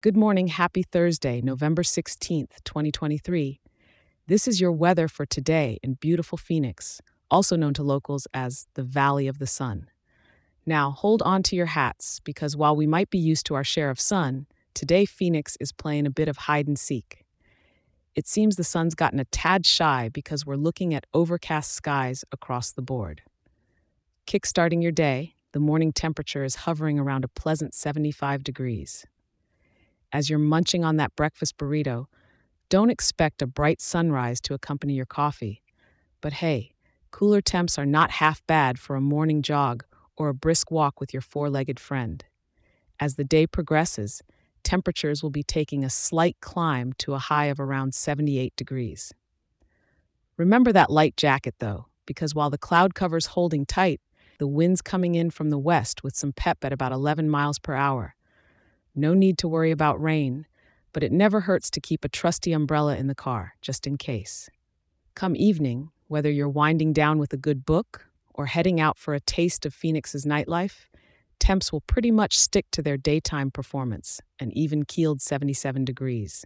Good morning, happy Thursday, November 16th, 2023. This is your weather for today in beautiful Phoenix, also known to locals as the Valley of the Sun. Now, hold on to your hats because while we might be used to our share of sun, today Phoenix is playing a bit of hide and seek. It seems the sun's gotten a tad shy because we're looking at overcast skies across the board. Kickstarting your day, the morning temperature is hovering around a pleasant 75 degrees as you're munching on that breakfast burrito, don't expect a bright sunrise to accompany your coffee. But hey, cooler temps are not half bad for a morning jog or a brisk walk with your four legged friend. As the day progresses, temperatures will be taking a slight climb to a high of around 78 degrees. Remember that light jacket, though, because while the cloud cover's holding tight, the wind's coming in from the west with some pep at about 11 miles per hour. No need to worry about rain, but it never hurts to keep a trusty umbrella in the car, just in case. Come evening, whether you're winding down with a good book or heading out for a taste of Phoenix's nightlife, temps will pretty much stick to their daytime performance, an even keeled 77 degrees.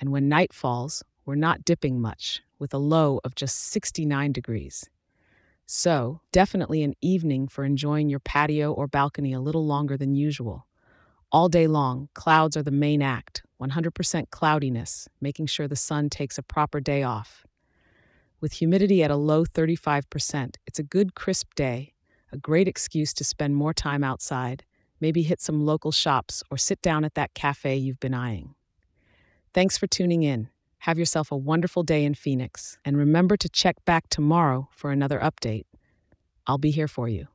And when night falls, we're not dipping much, with a low of just 69 degrees. So, definitely an evening for enjoying your patio or balcony a little longer than usual. All day long, clouds are the main act, 100% cloudiness, making sure the sun takes a proper day off. With humidity at a low 35%, it's a good crisp day, a great excuse to spend more time outside, maybe hit some local shops or sit down at that cafe you've been eyeing. Thanks for tuning in. Have yourself a wonderful day in Phoenix, and remember to check back tomorrow for another update. I'll be here for you.